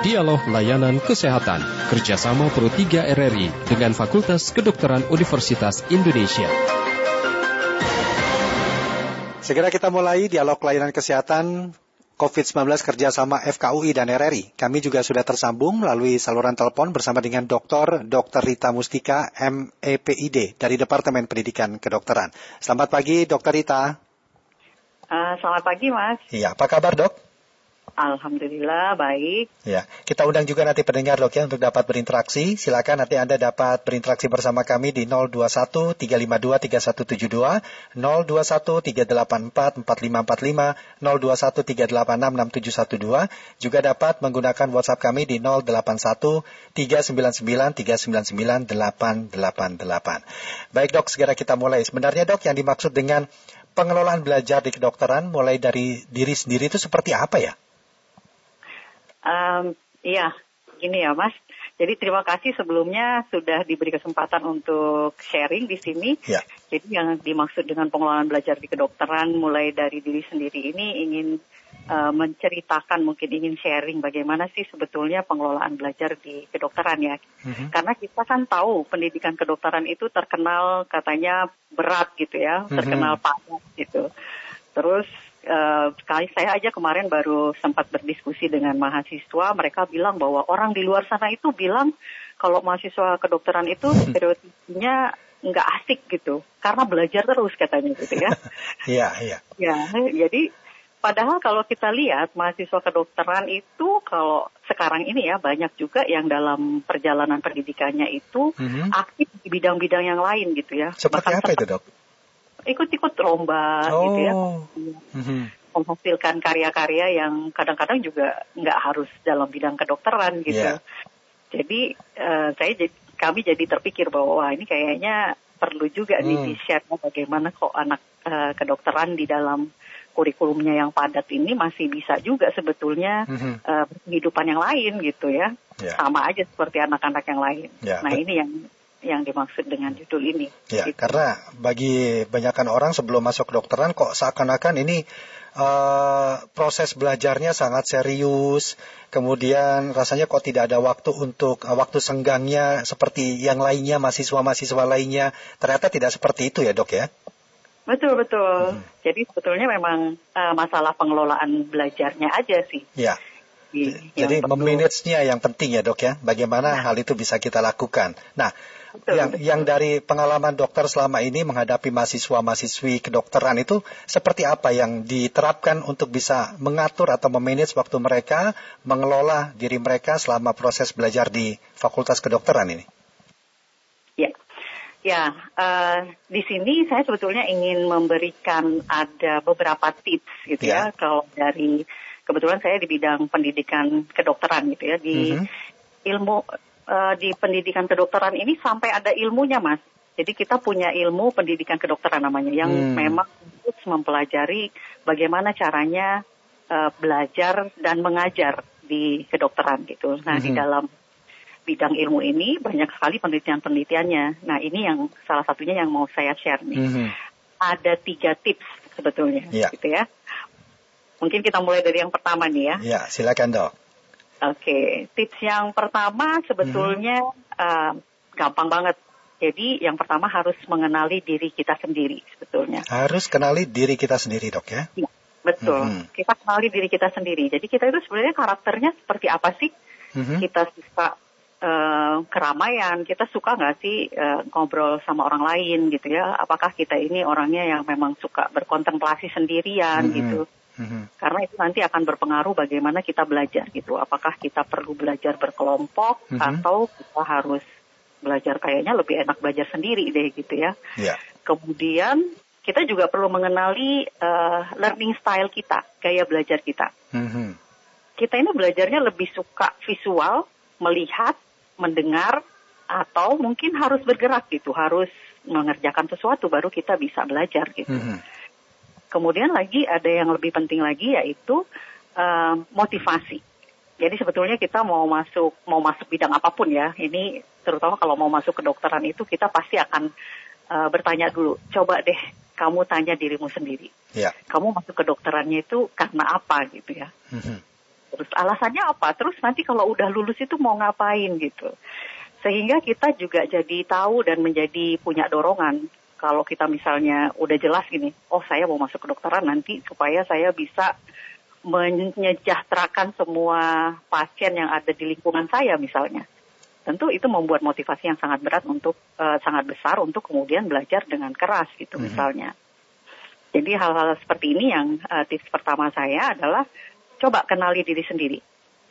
Dialog Layanan Kesehatan kerjasama Pro 3 RRI dengan Fakultas Kedokteran Universitas Indonesia. Segera kita mulai dialog layanan kesehatan COVID-19 kerjasama FKUI dan RRI. Kami juga sudah tersambung melalui saluran telepon bersama dengan Dr. Dr. Rita Mustika, MEPID dari Departemen Pendidikan Kedokteran. Selamat pagi, Dr. Rita. Uh, selamat pagi, Mas. Iya, apa kabar, Dok? Alhamdulillah baik. Ya, kita undang juga nanti pendengar dok ya untuk dapat berinteraksi. Silakan nanti Anda dapat berinteraksi bersama kami di 021 352 3172, 021 384 4545, 021 386 6712. Juga dapat menggunakan WhatsApp kami di 081 399 399 888. Baik dok, segera kita mulai. Sebenarnya dok yang dimaksud dengan pengelolaan belajar di kedokteran mulai dari diri sendiri itu seperti apa ya? Um, iya, gini ya Mas. Jadi terima kasih sebelumnya sudah diberi kesempatan untuk sharing di sini. Ya. Jadi yang dimaksud dengan pengelolaan belajar di kedokteran mulai dari diri sendiri ini ingin uh, menceritakan mungkin ingin sharing bagaimana sih sebetulnya pengelolaan belajar di kedokteran ya. Mm-hmm. Karena kita kan tahu pendidikan kedokteran itu terkenal katanya berat gitu ya, mm-hmm. terkenal padat gitu. Terus Uh, saya aja kemarin baru sempat berdiskusi dengan mahasiswa, mereka bilang bahwa orang di luar sana itu bilang kalau mahasiswa kedokteran itu hmm. stereotipnya nggak asik gitu, karena belajar terus katanya gitu ya. Iya, iya. Ya, jadi padahal kalau kita lihat mahasiswa kedokteran itu kalau sekarang ini ya banyak juga yang dalam perjalanan pendidikannya itu mm-hmm. aktif di bidang-bidang yang lain gitu ya. Seperti Bahkan apa itu dok? Ikut-ikut lomba oh. gitu ya. Mm-hmm. Menghasilkan karya-karya yang kadang-kadang juga nggak harus dalam bidang kedokteran gitu. Yeah. Jadi uh, saya jadi, kami jadi terpikir bahwa wah ini kayaknya perlu juga mm. nih di share bagaimana kok anak uh, kedokteran di dalam kurikulumnya yang padat ini masih bisa juga sebetulnya mm-hmm. uh, kehidupan yang lain gitu ya. Yeah. Sama aja seperti anak-anak yang lain. Yeah. Nah, ini yang yang dimaksud dengan judul ini. Ya, gitu. karena bagi banyakkan orang sebelum masuk kedokteran kok seakan-akan ini uh, proses belajarnya sangat serius, kemudian rasanya kok tidak ada waktu untuk uh, waktu senggangnya seperti yang lainnya mahasiswa-mahasiswa lainnya. Ternyata tidak seperti itu ya, Dok ya. Betul betul. Hmm. Jadi sebetulnya memang uh, masalah pengelolaan belajarnya aja sih. Ya. Jadi memanagenya yang penting ya dok ya. Bagaimana nah. hal itu bisa kita lakukan. Nah, Betul, yang betul. yang dari pengalaman dokter selama ini menghadapi mahasiswa-mahasiswi kedokteran itu seperti apa yang diterapkan untuk bisa mengatur atau memanage waktu mereka mengelola diri mereka selama proses belajar di Fakultas Kedokteran ini? Ya. Ya, uh, di sini saya sebetulnya ingin memberikan ada beberapa tips gitu ya, ya kalau dari kebetulan saya di bidang pendidikan kedokteran gitu ya di mm -hmm. ilmu uh, di pendidikan kedokteran ini sampai ada ilmunya, Mas. Jadi kita punya ilmu pendidikan kedokteran namanya yang hmm. memang khusus mempelajari bagaimana caranya uh, belajar dan mengajar di kedokteran gitu. Nah, hmm. di dalam bidang ilmu ini banyak sekali penelitian-penelitiannya. Nah, ini yang salah satunya yang mau saya share nih. Hmm. Ada tiga tips sebetulnya, ya. gitu ya. Mungkin kita mulai dari yang pertama nih ya. Ya, silakan dok. Oke, tips yang pertama sebetulnya hmm. uh, gampang banget. Jadi yang pertama harus mengenali diri kita sendiri sebetulnya. Harus kenali diri kita sendiri dok ya? ya betul. Hmm. Kita kenali diri kita sendiri. Jadi kita itu sebenarnya karakternya seperti apa sih? Hmm. Kita suka uh, keramaian, kita suka nggak sih uh, ngobrol sama orang lain gitu ya? Apakah kita ini orangnya yang memang suka berkontemplasi sendirian hmm. gitu? Hmm Karena itu nanti akan berpengaruh bagaimana kita belajar gitu. Apakah kita perlu belajar berkelompok mm-hmm. atau kita harus belajar kayaknya lebih enak belajar sendiri deh gitu ya. Yeah. Kemudian kita juga perlu mengenali uh, learning style kita, gaya belajar kita. Mm-hmm. Kita ini belajarnya lebih suka visual, melihat, mendengar, atau mungkin harus bergerak gitu, harus mengerjakan sesuatu baru kita bisa belajar gitu. Mm-hmm. Kemudian lagi ada yang lebih penting lagi yaitu uh, motivasi. Jadi sebetulnya kita mau masuk mau masuk bidang apa pun ya, ini terutama kalau mau masuk ke dokteran itu kita pasti akan uh, bertanya dulu. Coba deh kamu tanya dirimu sendiri. Ya. Kamu masuk ke dokterannya itu karena apa gitu ya? Mm-hmm. Terus alasannya apa? Terus nanti kalau udah lulus itu mau ngapain gitu. Sehingga kita juga jadi tahu dan menjadi punya dorongan. Kalau kita misalnya udah jelas gini, oh saya mau masuk kedokteran nanti supaya saya bisa menyejahterakan semua pasien yang ada di lingkungan saya misalnya. Tentu itu membuat motivasi yang sangat berat untuk uh, sangat besar untuk kemudian belajar dengan keras gitu mm -hmm. misalnya. Jadi hal-hal seperti ini yang uh, tips pertama saya adalah coba kenali diri sendiri.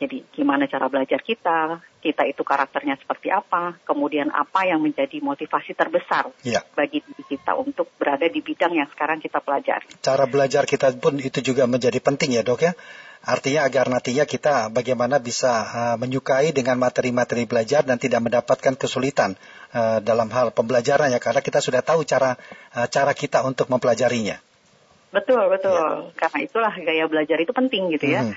Jadi gimana cara belajar kita, kita itu karakternya seperti apa, kemudian apa yang menjadi motivasi terbesar ya. bagi diri kita untuk berada di bidang yang sekarang kita pelajari. Cara belajar kita pun itu juga menjadi penting ya dok ya. Artinya agar nantinya kita bagaimana bisa uh, menyukai dengan materi-materi belajar dan tidak mendapatkan kesulitan uh, dalam hal pembelajaran ya karena kita sudah tahu cara uh, cara kita untuk mempelajarinya. Betul, betul. Ya. Karena itulah gaya belajar itu penting gitu ya. Hmm.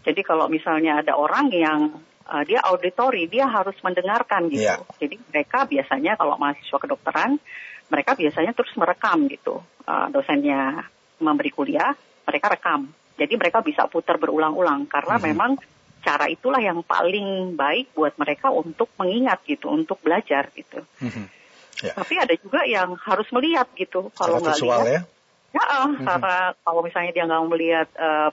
Jadi kalau misalnya ada orang yang uh, dia auditori, dia harus mendengarkan gitu. Ya. Jadi mereka biasanya kalau mahasiswa kedokteran, mereka biasanya terus merekam gitu. Uh, dosennya memberi kuliah, mereka rekam. Jadi mereka bisa putar berulang-ulang karena hmm. memang cara itulah yang paling baik buat mereka untuk mengingat gitu, untuk belajar gitu. Hmm. Ya. Tapi ada juga yang harus melihat gitu. Kalau nggak lihat, ya? Ya, uh, mm-hmm. karena kalau misalnya dia nggak melihat uh,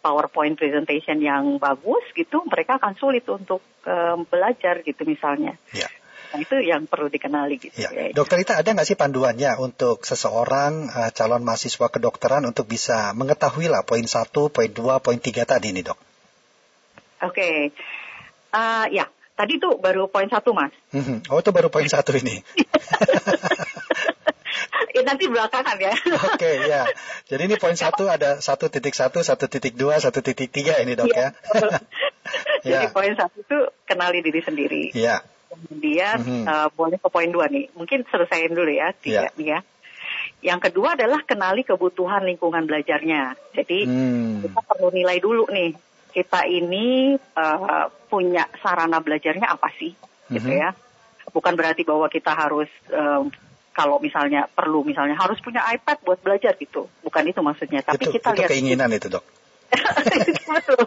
PowerPoint presentation yang bagus gitu, mereka akan sulit untuk uh, belajar gitu misalnya. Ya. Nah, itu yang perlu dikenali gitu. Ya. Ya. Dokter Ita ada nggak sih panduannya untuk seseorang uh, calon mahasiswa kedokteran untuk bisa mengetahui lah poin satu, poin dua, poin tiga tadi nih dok? Oke, okay. uh, ya tadi tuh baru poin satu mas. Mm-hmm. Oh itu baru poin satu ini. ya nanti belakangan ya. Oke okay, ya. Jadi ini poin satu ada satu titik satu, satu titik dua, satu titik tiga ini dok ya. ya. Jadi poin satu itu kenali diri sendiri. Ya. Kemudian mm -hmm. uh, boleh ke poin dua nih. Mungkin selesaiin dulu ya tiga ya. nih ya. Yang kedua adalah kenali kebutuhan lingkungan belajarnya. Jadi hmm. kita perlu nilai dulu nih kita ini uh, punya sarana belajarnya apa sih, mm -hmm. gitu mhm. ya. Bukan berarti bahwa kita harus uh, kalau misalnya perlu misalnya harus punya iPad buat belajar gitu. Bukan itu maksudnya, tapi itu, kita itu lihat keinginan itu, Dok. Betul.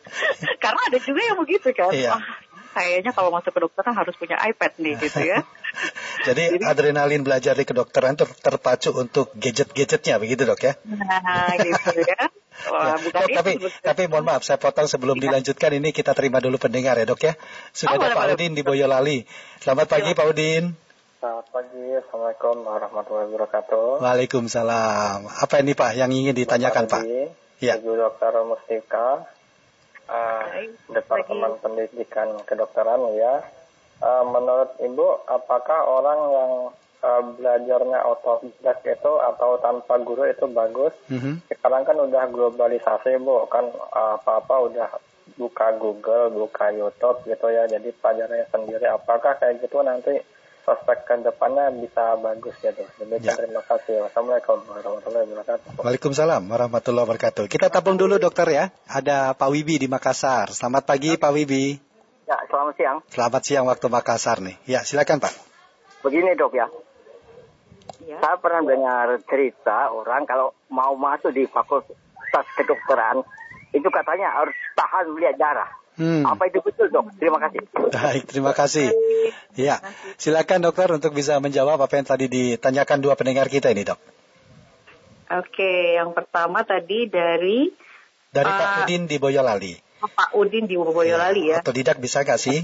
Karena ada juga yang begitu kan. Iya. Wah, kayaknya kalau masuk ke kedokteran harus punya iPad nih gitu ya. Jadi, Jadi adrenalin belajar di kedokteran ter terpacu untuk gadget-gadgetnya begitu dok ya? Nah gitu ya. Wah, ya. bukan oh, tapi tapi mohon maaf saya potong sebelum ya. dilanjutkan ini kita terima dulu pendengar ya dok ya. Sudah oh, ada Pak Udin di Boyolali. Selamat pagi ya. Pak Udin. Selamat pagi, Assalamualaikum warahmatullahi wabarakatuh. Waalaikumsalam. Apa ini Pak yang ingin ditanyakan Pak? Ya. Ibu Dokter Mustika, uh, Departemen Pendidikan Kedokteran ya. Uh, menurut Ibu, apakah orang yang uh, belajarnya otodidak itu atau tanpa guru itu bagus? Mm -hmm. Sekarang kan udah globalisasi Bu, kan apa-apa uh, udah buka Google, buka YouTube gitu ya. Jadi pelajarannya sendiri. Apakah kayak gitu nanti prospek ke depannya bisa bagus ya tuh. ya. terima kasih. Wassalamualaikum warahmatullahi wabarakatuh. Waalaikumsalam warahmatullahi wabarakatuh. Kita tabung dulu dokter ya. Ada Pak Wibi di Makassar. Selamat pagi Pak Wibi. Ya, selamat siang. Selamat siang waktu Makassar nih. Ya, silakan Pak. Begini dok ya. ya. Saya pernah dengar cerita orang kalau mau masuk di fakultas kedokteran itu katanya harus tahan melihat darah. Hmm. Apa itu betul dok? Terima kasih. Baik, terima kasih. Ya, silakan dokter untuk bisa menjawab apa yang tadi ditanyakan dua pendengar kita ini dok. Oke, yang pertama tadi dari dari uh, Pak Udin di Boyolali. Oh, Pak Udin di Boyolali ya. ya. Atau tidak bisa gak sih?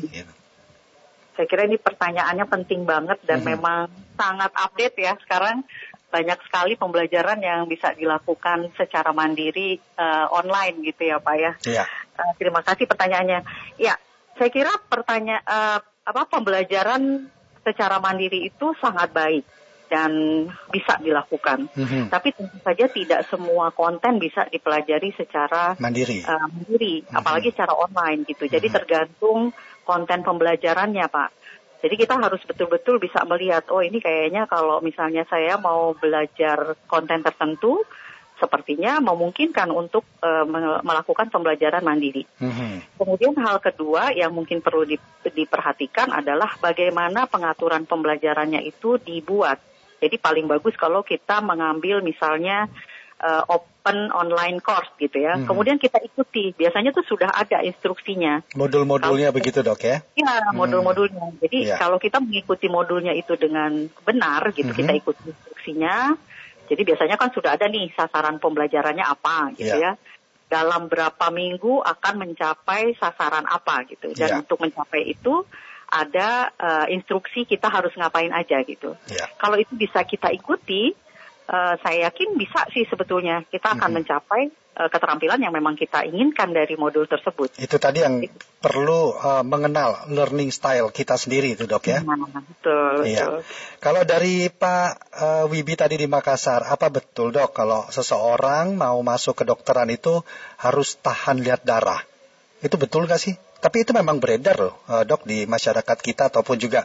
Saya kira ini pertanyaannya penting banget dan hmm. memang sangat update ya sekarang banyak sekali pembelajaran yang bisa dilakukan secara mandiri uh, online gitu ya Pak ya. Iya. Uh, terima kasih pertanyaannya. Ya, saya kira pertanyaan uh, apa pembelajaran secara mandiri itu sangat baik dan bisa dilakukan. Mm-hmm. Tapi tentu saja tidak semua konten bisa dipelajari secara mandiri, uh, mandiri, mm-hmm. apalagi secara online gitu. Jadi mm-hmm. tergantung konten pembelajarannya, Pak. Jadi kita harus betul-betul bisa melihat, oh ini kayaknya kalau misalnya saya mau belajar konten tertentu, sepertinya memungkinkan untuk uh, melakukan pembelajaran mandiri. Mm-hmm. Kemudian hal kedua yang mungkin perlu di, diperhatikan adalah bagaimana pengaturan pembelajarannya itu dibuat. Jadi paling bagus kalau kita mengambil misalnya uh, open online course gitu ya. Hmm. Kemudian kita ikuti. Biasanya tuh sudah ada instruksinya. Modul-modulnya begitu dok ya? Iya, hmm. modul-modulnya. Jadi yeah. kalau kita mengikuti modulnya itu dengan benar gitu, hmm. kita ikuti instruksinya. Jadi biasanya kan sudah ada nih sasaran pembelajarannya apa gitu yeah. ya. Dalam berapa minggu akan mencapai sasaran apa gitu. Dan yeah. untuk mencapai itu ada uh, instruksi kita harus ngapain aja gitu. Yeah. Kalau itu bisa kita ikuti, uh, saya yakin bisa sih sebetulnya kita akan mm -hmm. mencapai uh, keterampilan yang memang kita inginkan dari modul tersebut. Itu tadi yang itu. perlu uh, mengenal learning style kita sendiri itu dok ya. Nah, betul. Iya. Betul. Kalau dari Pak uh, Wibi tadi di Makassar, apa betul dok kalau seseorang mau masuk ke dokteran itu harus tahan lihat darah? Itu betul gak sih? Tapi itu memang beredar loh dok di masyarakat kita ataupun juga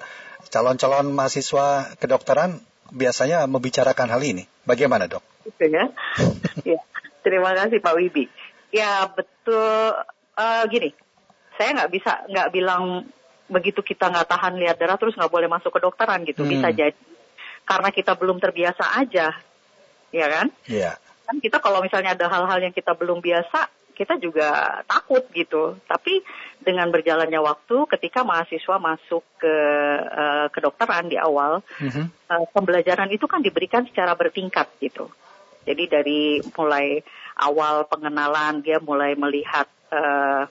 calon-calon mahasiswa kedokteran biasanya membicarakan hal ini. Bagaimana dok? Itu ya. ya. Terima kasih Pak Wibi. Ya betul. Uh, gini, saya nggak bisa nggak bilang begitu kita nggak tahan lihat darah terus nggak boleh masuk ke dokteran gitu. Hmm. Bisa jadi karena kita belum terbiasa aja, ya kan? Iya. Yeah. Kan kita kalau misalnya ada hal-hal yang kita belum biasa, kita juga takut gitu. Tapi dengan berjalannya waktu, ketika mahasiswa masuk ke uh, kedokteran di awal, mm-hmm. uh, pembelajaran itu kan diberikan secara bertingkat gitu. Jadi dari mulai awal pengenalan dia mulai melihat uh,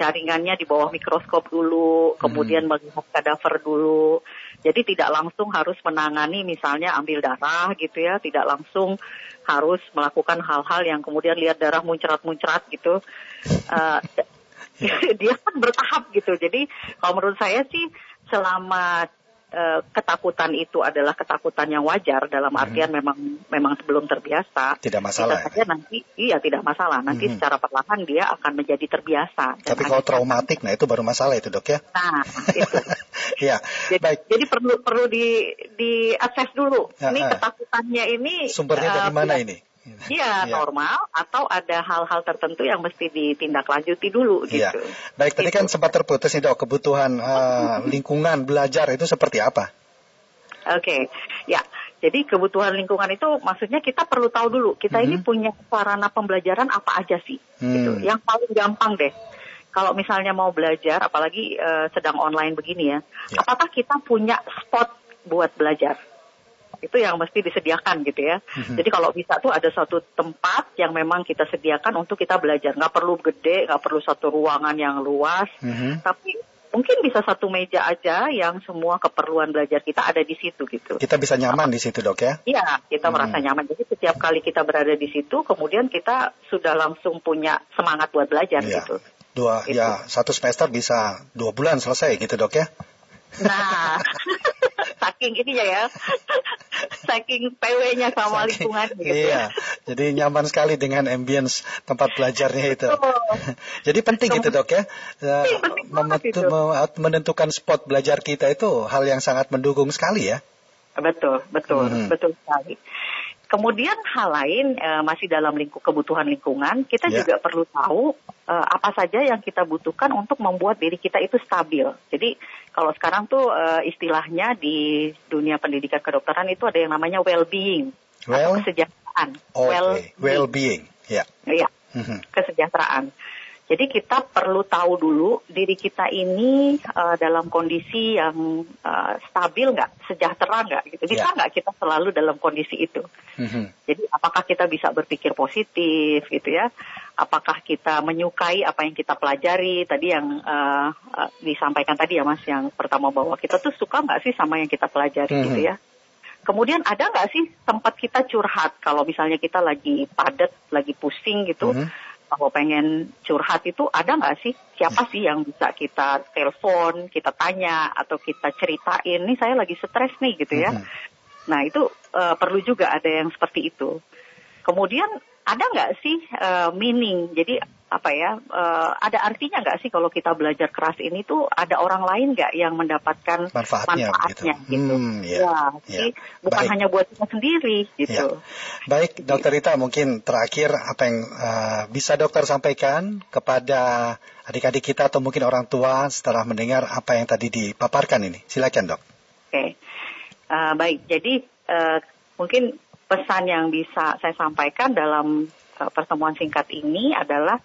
jaringannya di bawah mikroskop dulu, kemudian hmm. melihat kadaver dulu. Jadi tidak langsung harus menangani misalnya ambil darah gitu ya, tidak langsung harus melakukan hal-hal yang kemudian lihat darah muncrat-muncrat gitu. Uh, dia kan bertahap gitu. Jadi kalau menurut saya sih selama uh, ketakutan itu adalah ketakutan yang wajar dalam hmm. artian hmm. memang memang belum terbiasa. Tidak masalah. Saja nanti iya tidak masalah. Nanti hmm. secara perlahan dia akan menjadi terbiasa. Tapi kalau traumatik, nah itu baru masalah itu dok ya. Nah itu. ya. Jadi, Baik. jadi perlu perlu di di assess dulu. Ya, ini ketakutannya ini sumbernya dari uh, mana ini? Iya, ya. normal atau ada hal-hal tertentu yang mesti ditindaklanjuti dulu iya. gitu. Ya. Baik, tadi kan gitu. sempat terputus nih dok, kebutuhan uh, lingkungan belajar itu seperti apa? Oke, okay. ya. Jadi kebutuhan lingkungan itu maksudnya kita perlu tahu dulu kita mm -hmm. ini punya sarana pembelajaran apa aja sih, hmm. gitu. Yang paling gampang deh. Kalau misalnya mau belajar, apalagi uh, sedang online begini ya, ya, apakah kita punya spot buat belajar? Itu yang mesti disediakan gitu ya. Mm-hmm. Jadi kalau bisa tuh ada satu tempat yang memang kita sediakan untuk kita belajar. Nggak perlu gede, nggak perlu satu ruangan yang luas, mm-hmm. tapi mungkin bisa satu meja aja yang semua keperluan belajar kita ada di situ gitu. Kita bisa nyaman di situ dok ya? Iya, kita hmm. merasa nyaman. Jadi setiap kali kita berada di situ, kemudian kita sudah langsung punya semangat buat belajar ya. gitu. Dua, gitu. ya satu semester bisa dua bulan selesai gitu dok ya? Nah, saking ini ya, saking PW-nya sama saking, lingkungan gitu. Iya, jadi nyaman sekali dengan ambience tempat belajarnya itu. Oh. jadi penting itu dok ya, ya itu. menentukan spot belajar kita itu hal yang sangat mendukung sekali ya. Betul, betul, hmm. betul sekali. Kemudian hal lain uh, masih dalam lingkup kebutuhan lingkungan, kita yeah. juga perlu tahu uh, apa saja yang kita butuhkan untuk membuat diri kita itu stabil. Jadi kalau sekarang tuh uh, istilahnya di dunia pendidikan kedokteran itu ada yang namanya well-being well, atau kesejahteraan. Okay. Well-being, well-being. ya. Yeah. Iya, mm -hmm. kesejahteraan. Jadi kita perlu tahu dulu diri kita ini uh, dalam kondisi yang uh, stabil nggak, sejahtera nggak, gitu. Bisa nggak yeah. kita selalu dalam kondisi itu? Mm-hmm. Jadi apakah kita bisa berpikir positif, gitu ya? Apakah kita menyukai apa yang kita pelajari? Tadi yang uh, uh, disampaikan tadi ya Mas, yang pertama bahwa kita tuh suka nggak sih sama yang kita pelajari, mm-hmm. gitu ya? Kemudian ada nggak sih tempat kita curhat kalau misalnya kita lagi padat, lagi pusing gitu? Mm-hmm kalau pengen curhat itu ada nggak sih siapa sih yang bisa kita telepon, kita tanya atau kita ceritain nih saya lagi stres nih gitu ya. Mm-hmm. Nah itu uh, perlu juga ada yang seperti itu. Kemudian ada nggak sih uh, meaning? Jadi apa ya? Uh, ada artinya nggak sih kalau kita belajar keras ini tuh ada orang lain nggak yang mendapatkan manfaatnya, manfaatnya gitu? gitu. Hmm, ya, ya, ya. bukan Baik. hanya buat kita sendiri gitu. Ya. Baik, Dokter Rita mungkin terakhir apa yang uh, bisa Dokter sampaikan kepada adik-adik kita atau mungkin orang tua setelah mendengar apa yang tadi dipaparkan ini? Silakan, Dok. Oke, okay. uh, baik. Jadi uh, mungkin pesan yang bisa saya sampaikan dalam uh, pertemuan singkat ini adalah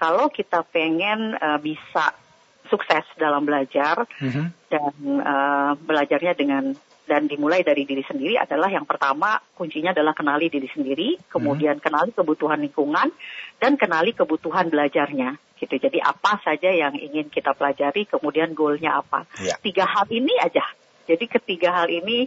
kalau kita pengen uh, bisa sukses dalam belajar mm -hmm. dan uh, belajarnya dengan dan dimulai dari diri sendiri adalah yang pertama kuncinya adalah kenali diri sendiri, kemudian hmm. kenali kebutuhan lingkungan dan kenali kebutuhan belajarnya. Gitu. Jadi apa saja yang ingin kita pelajari, kemudian goalnya apa. Ya. Tiga hal ini aja. Jadi ketiga hal ini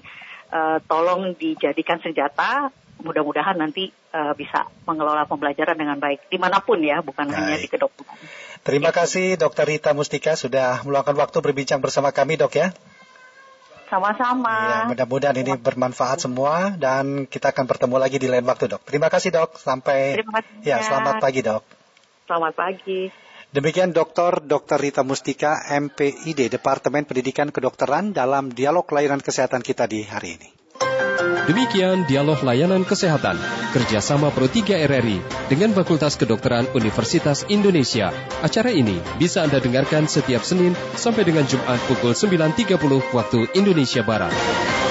uh, tolong dijadikan senjata. Mudah-mudahan nanti uh, bisa mengelola pembelajaran dengan baik di mana pun ya, bukan baik. hanya di kedokteran. Terima kasih Dokter Rita Mustika sudah meluangkan waktu berbincang bersama kami dok ya. Sama-sama. Ya, mudah-mudahan ini bermanfaat semua dan kita akan bertemu lagi di lain waktu, Dok. Terima kasih, Dok. Sampai Terima kasih. Ya, selamat pagi, Dok. Selamat pagi. Demikian Dr. Dr. Rita Mustika, MPID, Departemen Pendidikan Kedokteran dalam dialog layanan kesehatan kita di hari ini. Demikian dialog layanan kesehatan kerjasama Pro 3 RRI dengan Fakultas Kedokteran Universitas Indonesia. Acara ini bisa Anda dengarkan setiap Senin sampai dengan Jumat pukul 9.30 waktu Indonesia Barat.